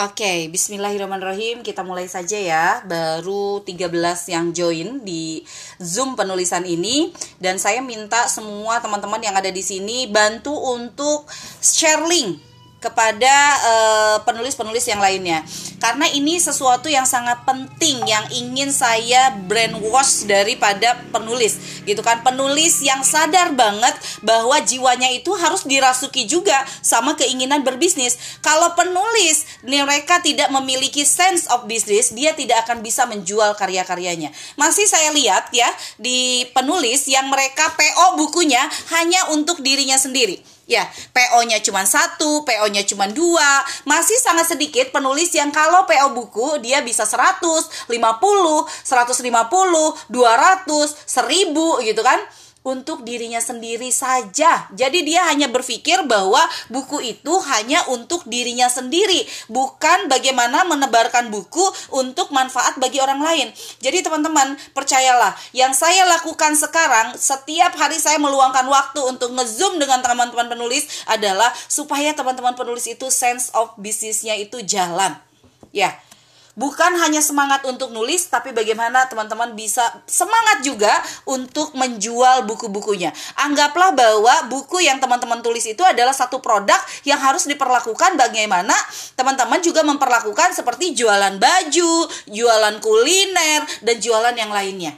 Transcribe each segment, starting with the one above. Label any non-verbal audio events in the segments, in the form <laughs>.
Oke, bismillahirrahmanirrahim. Kita mulai saja ya. Baru 13 yang join di Zoom penulisan ini dan saya minta semua teman-teman yang ada di sini bantu untuk share link kepada eh, penulis-penulis uh, yang lainnya. Karena ini sesuatu yang sangat penting yang ingin saya brainwash daripada penulis gitu kan. Penulis yang sadar banget bahwa jiwanya itu harus dirasuki juga sama keinginan berbisnis. Kalau penulis mereka tidak memiliki sense of business dia tidak akan bisa menjual karya-karyanya. Masih saya lihat ya di penulis yang mereka PO bukunya hanya untuk dirinya sendiri Ya, PO-nya cuma satu, PO-nya cuma dua. Masih sangat sedikit penulis yang kalau PO buku dia bisa 100, 50, 150, 200, 1000 gitu kan untuk dirinya sendiri saja. Jadi dia hanya berpikir bahwa buku itu hanya untuk dirinya sendiri, bukan bagaimana menebarkan buku untuk manfaat bagi orang lain. Jadi teman-teman, percayalah, yang saya lakukan sekarang setiap hari saya meluangkan waktu untuk ngezoom dengan teman-teman penulis adalah supaya teman-teman penulis itu sense of bisnisnya itu jalan. Ya, bukan hanya semangat untuk nulis tapi bagaimana teman-teman bisa semangat juga untuk menjual buku-bukunya. Anggaplah bahwa buku yang teman-teman tulis itu adalah satu produk yang harus diperlakukan bagaimana teman-teman juga memperlakukan seperti jualan baju, jualan kuliner dan jualan yang lainnya.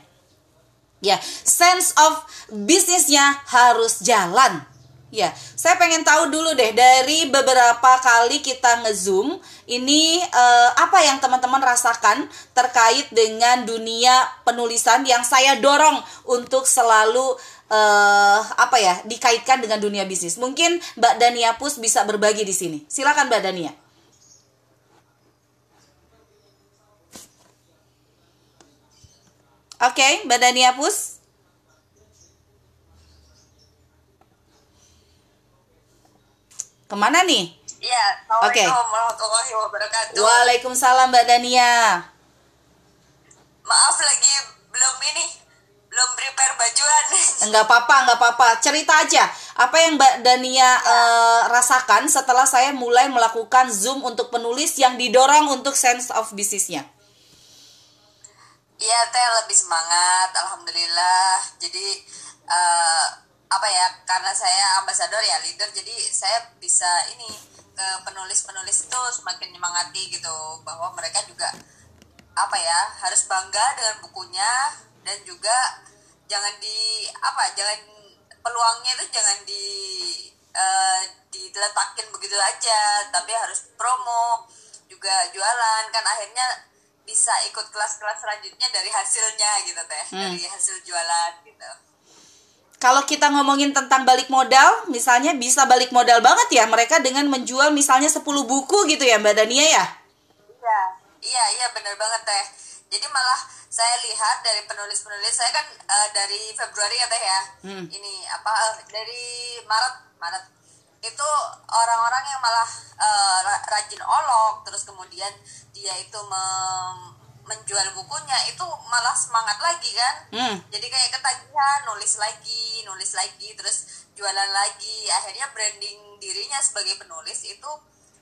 Ya, sense of bisnisnya harus jalan Ya, saya pengen tahu dulu deh dari beberapa kali kita ngezoom ini eh, apa yang teman-teman rasakan terkait dengan dunia penulisan yang saya dorong untuk selalu eh, apa ya dikaitkan dengan dunia bisnis. Mungkin Mbak Dania Pus bisa berbagi di sini. Silakan Mbak Dania. Oke, okay, Mbak Dania Pus. Ke mana nih? Iya, Oke. Okay. warahmatullahi wabarakatuh. Waalaikumsalam Mbak Dania. Maaf lagi belum ini, belum prepare bajuan. <laughs> Enggak apa-apa, enggak apa-apa. Cerita aja. Apa yang Mbak Dania ya. uh, rasakan setelah saya mulai melakukan Zoom untuk penulis yang didorong untuk sense of bisnisnya? Iya, teh lebih semangat, alhamdulillah. Jadi uh, apa ya karena saya ambasador ya leader jadi saya bisa ini ke penulis-penulis itu semakin menyemangati gitu bahwa mereka juga apa ya harus bangga dengan bukunya dan juga jangan di apa jangan peluangnya itu jangan di uh, diletakin begitu aja tapi harus promo juga jualan kan akhirnya bisa ikut kelas-kelas selanjutnya dari hasilnya gitu teh hmm. dari hasil jualan gitu kalau kita ngomongin tentang balik modal, misalnya bisa balik modal banget ya mereka dengan menjual misalnya 10 buku gitu ya Mbak Dania ya? Iya, iya, iya bener banget teh. Jadi malah saya lihat dari penulis-penulis saya kan uh, dari Februari ya teh ya. Hmm. Ini apa uh, dari Maret, Maret itu orang-orang yang malah uh, rajin olok terus kemudian dia itu mem menjual bukunya itu malah semangat lagi kan? Hmm. jadi kayak ketagihan nulis lagi nulis lagi terus jualan lagi. Akhirnya branding dirinya sebagai penulis itu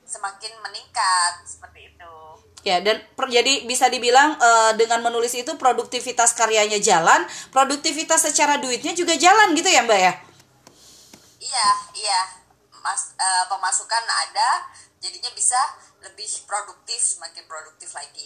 semakin meningkat seperti itu. Ya dan per, jadi bisa dibilang uh, dengan menulis itu produktivitas karyanya jalan produktivitas secara duitnya juga jalan gitu ya mbak ya? Iya iya. Mas uh, pemasukan ada jadinya bisa lebih produktif semakin produktif lagi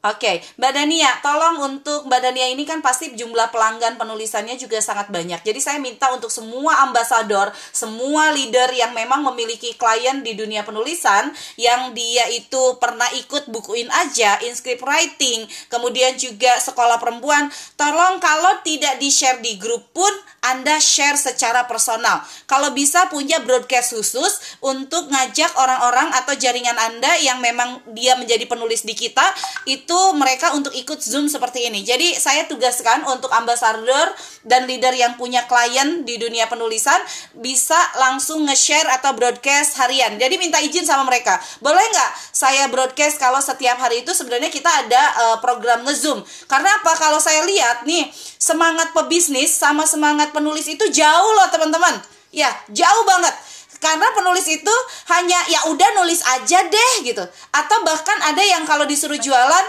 Oke, okay. Mbak Dania, tolong untuk Mbak Dania ini kan pasti jumlah pelanggan penulisannya juga sangat banyak. Jadi saya minta untuk semua ambasador, semua leader yang memang memiliki klien di dunia penulisan, yang dia itu pernah ikut bukuin aja, inscript writing, kemudian juga sekolah perempuan, tolong kalau tidak di-share di grup pun, Anda share secara personal. Kalau bisa punya broadcast khusus untuk ngajak orang-orang atau jaringan Anda yang memang dia menjadi penulis di kita, itu itu mereka untuk ikut Zoom seperti ini. Jadi saya tugaskan untuk ambasador dan leader yang punya klien di dunia penulisan bisa langsung nge-share atau broadcast harian. Jadi minta izin sama mereka. Boleh nggak saya broadcast kalau setiap hari itu sebenarnya kita ada uh, program nge-zoom. Karena apa? Kalau saya lihat nih semangat pebisnis sama semangat penulis itu jauh loh teman-teman. Ya, jauh banget karena penulis itu hanya ya udah nulis aja deh gitu. Atau bahkan ada yang kalau disuruh jualan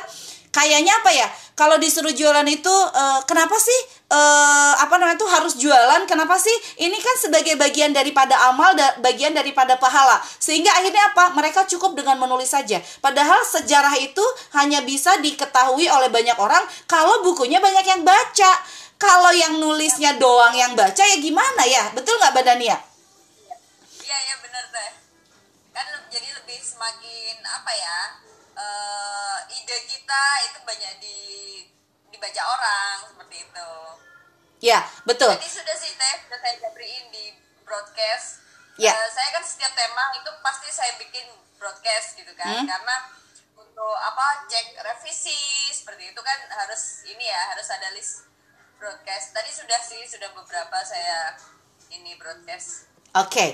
kayaknya apa ya kalau disuruh jualan itu uh, kenapa sih uh, apa namanya itu harus jualan? Kenapa sih ini kan sebagai bagian daripada amal da bagian daripada pahala. Sehingga akhirnya apa? Mereka cukup dengan menulis saja. Padahal sejarah itu hanya bisa diketahui oleh banyak orang kalau bukunya banyak yang baca. Kalau yang nulisnya doang yang baca ya gimana ya? Betul nggak Badania? Kan jadi lebih semakin apa ya uh, ide kita itu banyak di dibaca orang seperti itu. Ya betul. Jadi sudah sih teh sudah saya jabriin di broadcast. Ya. Uh, saya kan setiap tema itu pasti saya bikin broadcast gitu kan hmm? karena untuk apa cek revisi seperti itu kan harus ini ya harus ada list broadcast. Tadi sudah sih sudah beberapa saya ini broadcast. Oke, okay.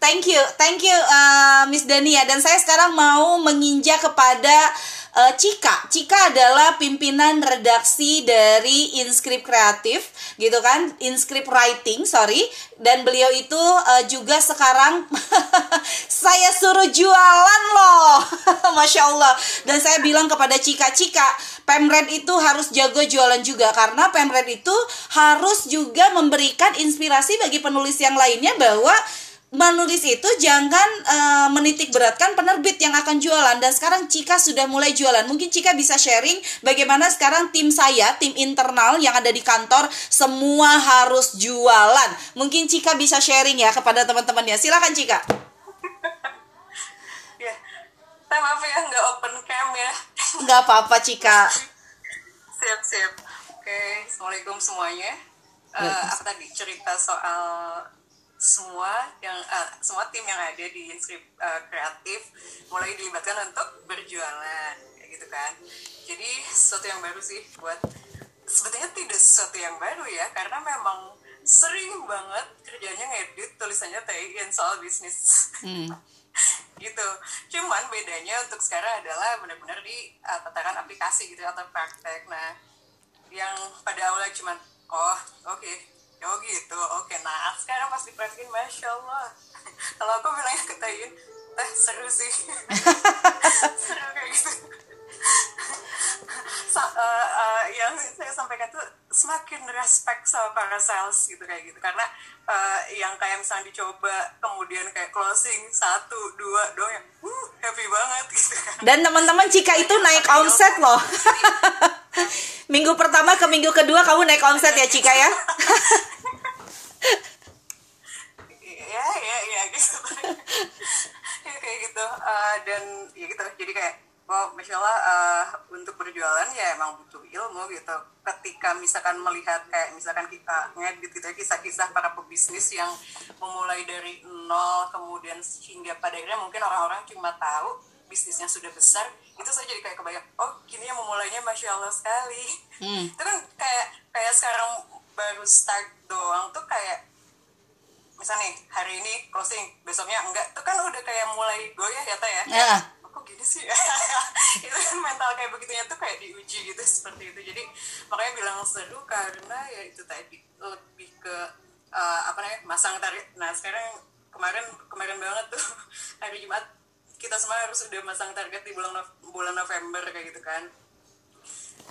thank you, thank you, uh, Miss Dania. Dan saya sekarang mau menginjak kepada uh, Cika. Cika adalah pimpinan redaksi dari Inscript Kreatif, gitu kan? Inscript Writing, sorry. Dan beliau itu uh, juga sekarang <laughs> saya suruh jualan loh, <laughs> masya Allah. Dan saya bilang kepada Cika, Cika, Pemred itu harus jago jualan juga karena Pemred itu harus juga memberikan inspirasi bagi penulis yang lainnya bahwa menulis itu jangan uh, menitik beratkan penerbit yang akan jualan. Dan sekarang Cika sudah mulai jualan. Mungkin Cika bisa sharing bagaimana sekarang tim saya tim internal yang ada di kantor semua harus jualan. Mungkin Cika bisa sharing ya kepada teman-temannya. Silakan Cika. <laughs> Ya maaf ya nggak open cam ya nggak apa-apa Cika. Siap siap. Oke assalamualaikum semuanya. Uh, apa tadi? Cerita soal semua yang uh, semua tim yang ada di inskrip uh, kreatif mulai dilibatkan untuk berjualan kayak gitu kan. Jadi sesuatu yang baru sih buat sebetulnya tidak sesuatu yang baru ya karena memang sering banget kerjanya ngedit tulisannya TIN soal bisnis. Hmm. <laughs> gitu. Cuman bedanya untuk sekarang adalah benar-benar di uh, tataran aplikasi gitu atau praktek. Nah yang pada awalnya cuman oh oke. Okay, oh gitu. Oke nah sekarang pas diperhatiin masya allah. <laughs> Kalau aku bilangnya ke teh teh seru sih. <laughs> Seru kayak gitu <laughs> Sa uh, uh, yang saya sampaikan tuh semakin respect sama para sales gitu kayak gitu. Karena uh, yang kayak misalnya dicoba kemudian kayak closing satu dua doang yang uh, happy banget gitu kan. Dan teman-teman jika itu naik omset loh. <laughs> Minggu pertama ke minggu kedua kamu naik omset ya Cika ya? Ya ya ya gitu. <laughs> Ya kayak gitu. Uh, dan ya gitu. Jadi kayak oh masya Allah uh, untuk berjualan ya emang butuh ilmu gitu ketika misalkan melihat kayak misalkan kita ngedit gitu ya kisah-kisah para pebisnis yang memulai dari nol kemudian hingga pada akhirnya mungkin orang-orang cuma tahu bisnisnya sudah besar itu saya jadi kayak kebayang oh gini yang memulainya masya Allah sekali hmm. <laughs> itu kan kayak kayak sekarang baru start doang tuh kayak misalnya nih hari ini closing besoknya enggak tuh kan udah kayak mulai goyah ya teh ya yeah. Kok gini sih. <laughs> Itu kan mental kayak begitunya tuh kayak diuji gitu seperti itu. Jadi makanya bilang seru karena ya itu tadi lebih ke uh, apa namanya masang target nah sekarang kemarin kemarin banget tuh <laughs> hari Jumat kita semua harus udah masang target di bulan bulan November kayak gitu kan.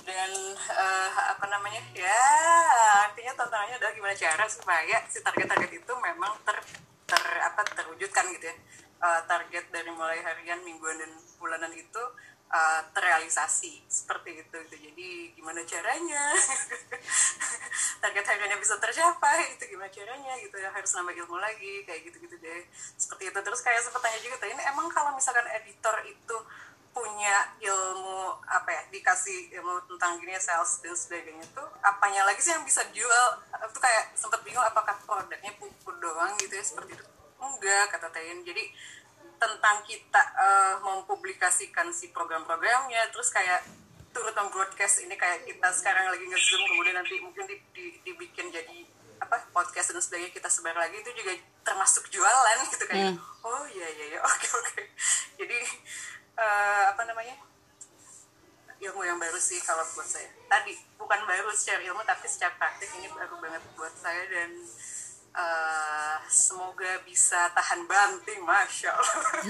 Dan uh, apa namanya ya artinya tantangannya adalah gimana cara supaya si target-target itu memang ter, ter apa terwujudkan gitu ya uh, target dari mulai harian mingguan dan bulanan itu uh, terrealisasi. Seperti itu gitu. Jadi gimana caranya? <laughs> Target hariannya bisa tercapai itu gimana caranya gitu. Ya harus nambah ilmu lagi kayak gitu gitu deh. Seperti itu. Terus kayak sempat tanya juga ini emang kalau misalkan editor itu punya ilmu apa ya dikasih ilmu tentang gini sales dan sebagainya tuh apanya lagi sih yang bisa jual? Itu kayak sempat bingung apakah produknya pupuk doang gitu ya seperti itu enggak kata Tayin jadi tentang kita uh, mempublikasikan si program-programnya terus kayak turut broadcast ini kayak kita sekarang lagi nge-zoom kemudian nanti mungkin di, di, dibikin jadi apa podcast dan sebagainya kita sebar lagi itu juga termasuk jualan gitu kayak hmm. oh iya iya iya <laughs> oke oke. Jadi uh, apa namanya ilmu yang baru sih kalau buat saya. Tadi bukan baru secara ilmu tapi secara praktik ini baru banget buat saya dan uh, semoga bisa tahan banting masya allah. <laughs>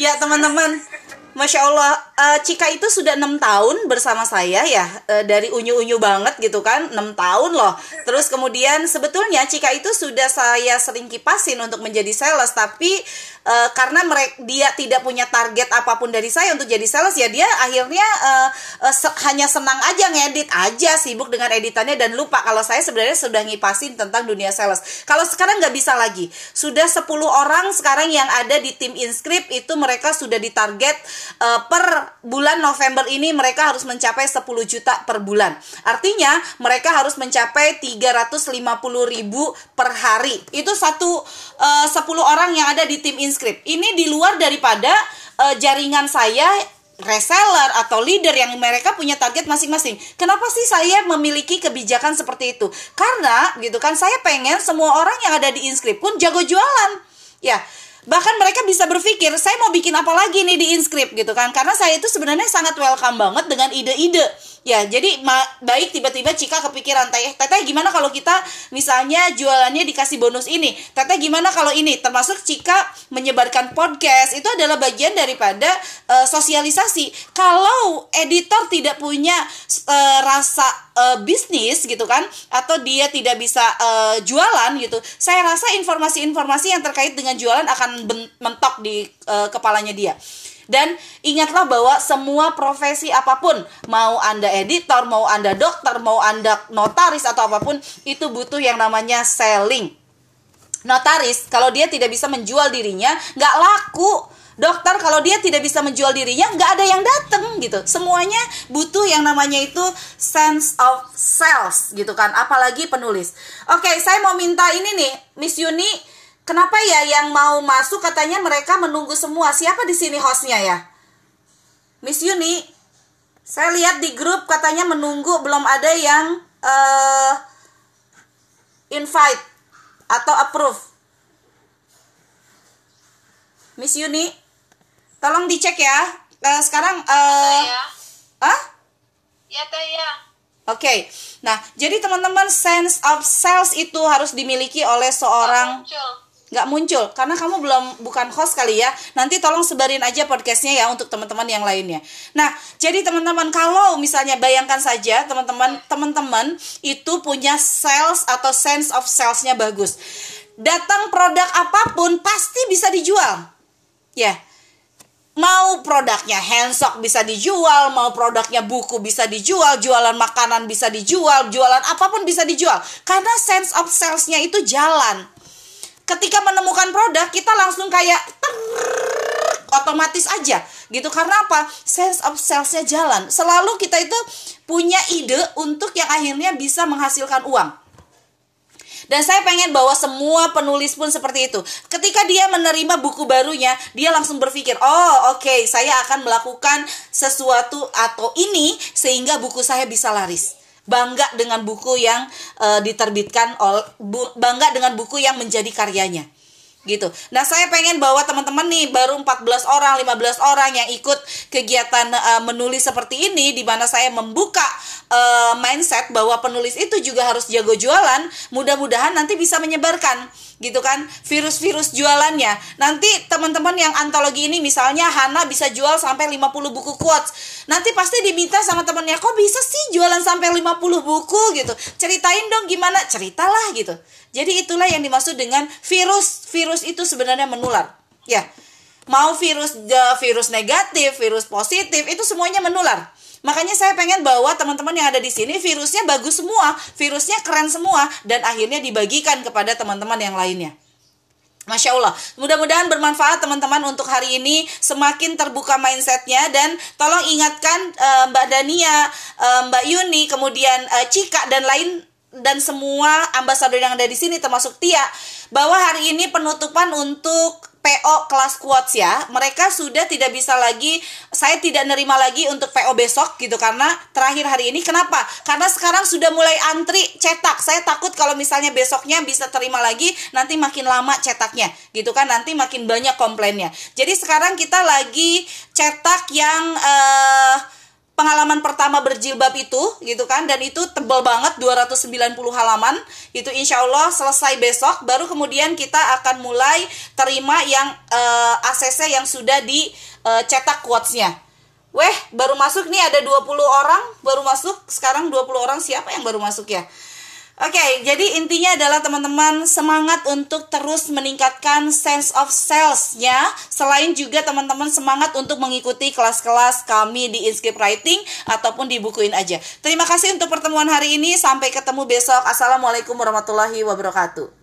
Ya teman-teman Masya Allah, uh, Cika itu sudah enam tahun bersama saya ya. Uh, dari unyu-unyu banget gitu kan, enam tahun loh. Terus kemudian sebetulnya Cika itu sudah saya sering kipasin untuk menjadi sales, tapi uh, karena mereka dia tidak punya target apa pun dari saya untuk jadi sales ya dia akhirnya uh, uh, se hanya senang aja ngedit aja, sibuk dengan editannya. Dan lupa kalau saya sebenarnya sudah ngipasin tentang dunia sales. Kalau sekarang nggak bisa lagi, sudah 10 orang sekarang yang ada di tim inscript itu mereka sudah ditarget uh, per bulan November ini mereka harus mencapai 10 juta per bulan. Artinya mereka harus mencapai 350 ribu per hari. Itu satu uh, 10 orang yang ada di tim inscript. Ini di luar daripada uh, jaringan saya reseller atau leader yang mereka punya target masing-masing. Kenapa sih saya memiliki kebijakan seperti itu? Karena gitu kan saya pengen semua orang yang ada di inscript pun jago jualan. Ya, bahkan mereka bisa berpikir saya mau bikin apa lagi nih di inscript? gitu kan. Karena saya itu sebenarnya sangat welcome banget dengan ide-ide ya jadi baik tiba-tiba Cika kepikiran teh teteh gimana kalau kita misalnya jualannya dikasih bonus ini? Teteh gimana kalau ini? Termasuk Cika menyebarkan podcast. Itu adalah bagian daripada uh, sosialisasi. Kalau editor tidak punya uh, rasa uh, bisnis gitu kan atau dia tidak bisa uh, jualan gitu saya rasa informasi-informasi yang terkait dengan jualan akan mentok di uh, kepalanya dia dan ingatlah bahwa semua profesi apa pun, mau Anda editor, mau Anda dokter, mau Anda notaris atau apa pun, itu butuh yang namanya selling. Notaris, kalau dia tidak bisa menjual dirinya, nggak laku. Dokter kalau dia tidak bisa menjual dirinya nggak ada yang datang gitu. Semuanya butuh yang namanya itu sense of sales gitu kan. Apalagi penulis. Oke saya mau minta ini nih Miss Yuni kenapa ya yang mau masuk katanya mereka menunggu semua siapa di sini hostnya ya Miss Yuni saya lihat di grup katanya menunggu belum ada yang uh, invite atau approve Miss Yuni Tolong dicek ya. Uh, sekarang uh, ya. Ah? Ya, teh ya. Oke. Okay. Nah, jadi teman-teman sense of sales itu harus dimiliki oleh seorang nggak muncul karena kamu belum bukan host kali ya. Nanti tolong sebarin aja podcastnya ya untuk teman-teman yang lainnya. Nah jadi teman-teman kalau misalnya bayangkan saja teman-teman teman-teman itu punya sales atau sense of salesnya bagus. Datang produk apa pun pasti bisa dijual. Ya. Mau produknya handsock bisa dijual, mau produknya buku bisa dijual, jualan makanan bisa dijual, jualan apa pun bisa dijual. Karena sense of salesnya itu jalan. Ketika menemukan produk, kita langsung kayak otomatis aja gitu. Karena apa? Sense of salesnya jalan. Selalu kita itu punya ide untuk yang akhirnya bisa menghasilkan uang. Dan saya pengen bahwa semua penulis pun seperti itu. Ketika dia menerima buku barunya, dia langsung berpikir, "Oh, oke, okay, saya akan melakukan sesuatu atau ini sehingga buku saya bisa laris." Bangga dengan buku yang uh, diterbitkan oleh bangga dengan buku yang menjadi karyanya gitu. Nah, saya pengen bawa teman-teman nih baru 14 orang, 15 orang yang ikut kegiatan uh, menulis seperti ini di mana saya membuka uh, mindset bahwa penulis itu juga harus jago jualan. Mudah-mudahan nanti bisa menyebarkan gitu kan virus-virus jualannya. Nanti teman-teman yang antologi ini misalnya Hana bisa jual sampai 50 buku quotes. Nanti pasti diminta sama temennya, "Kok bisa sih jualan sampai 50 buku?" gitu. Ceritain dong gimana? Ceritalah gitu. Jadi itulah yang dimaksud dengan virus. Virus itu sebenarnya menular. Ya. Mau virus virus negatif, virus positif, itu semuanya menular. Makanya saya pengen bawa teman-teman yang ada di sini virusnya bagus semua, virusnya keren semua dan akhirnya dibagikan kepada teman-teman yang lainnya. Masya Allah, mudah-mudahan bermanfaat teman-teman untuk hari ini semakin terbuka mindsetnya dan tolong ingatkan uh, Mbak Dania, uh, Mbak Yuni, kemudian uh, Cika dan lain dan semua ambasador yang ada di sini termasuk Tia bahwa hari ini penutupan untuk PO kelas quotes ya. Mereka sudah tidak bisa lagi saya tidak nerima lagi untuk PO besok gitu karena terakhir hari ini. Kenapa? Karena sekarang sudah mulai antri cetak. Saya takut kalau misalnya besoknya bisa terima lagi nanti makin lama cetaknya gitu kan nanti makin banyak komplainnya. Jadi sekarang kita lagi cetak yang uh, pengalaman pertama berjilbab itu gitu kan dan itu tebal banget 290 halaman itu insya Allah selesai besok baru kemudian kita akan mulai terima yang uh, eh, ACC yang sudah dicetak uh, quotesnya Weh, baru masuk nih ada 20 orang baru masuk. Sekarang 20 orang siapa yang baru masuk ya? Oke, okay, jadi intinya adalah teman-teman semangat untuk terus meningkatkan sense of sales-nya. Selain juga teman-teman semangat untuk mengikuti kelas-kelas kami di Inscript Writing ataupun dibukuin aja. Terima kasih untuk pertemuan hari ini. Sampai ketemu besok. Assalamualaikum warahmatullahi wabarakatuh.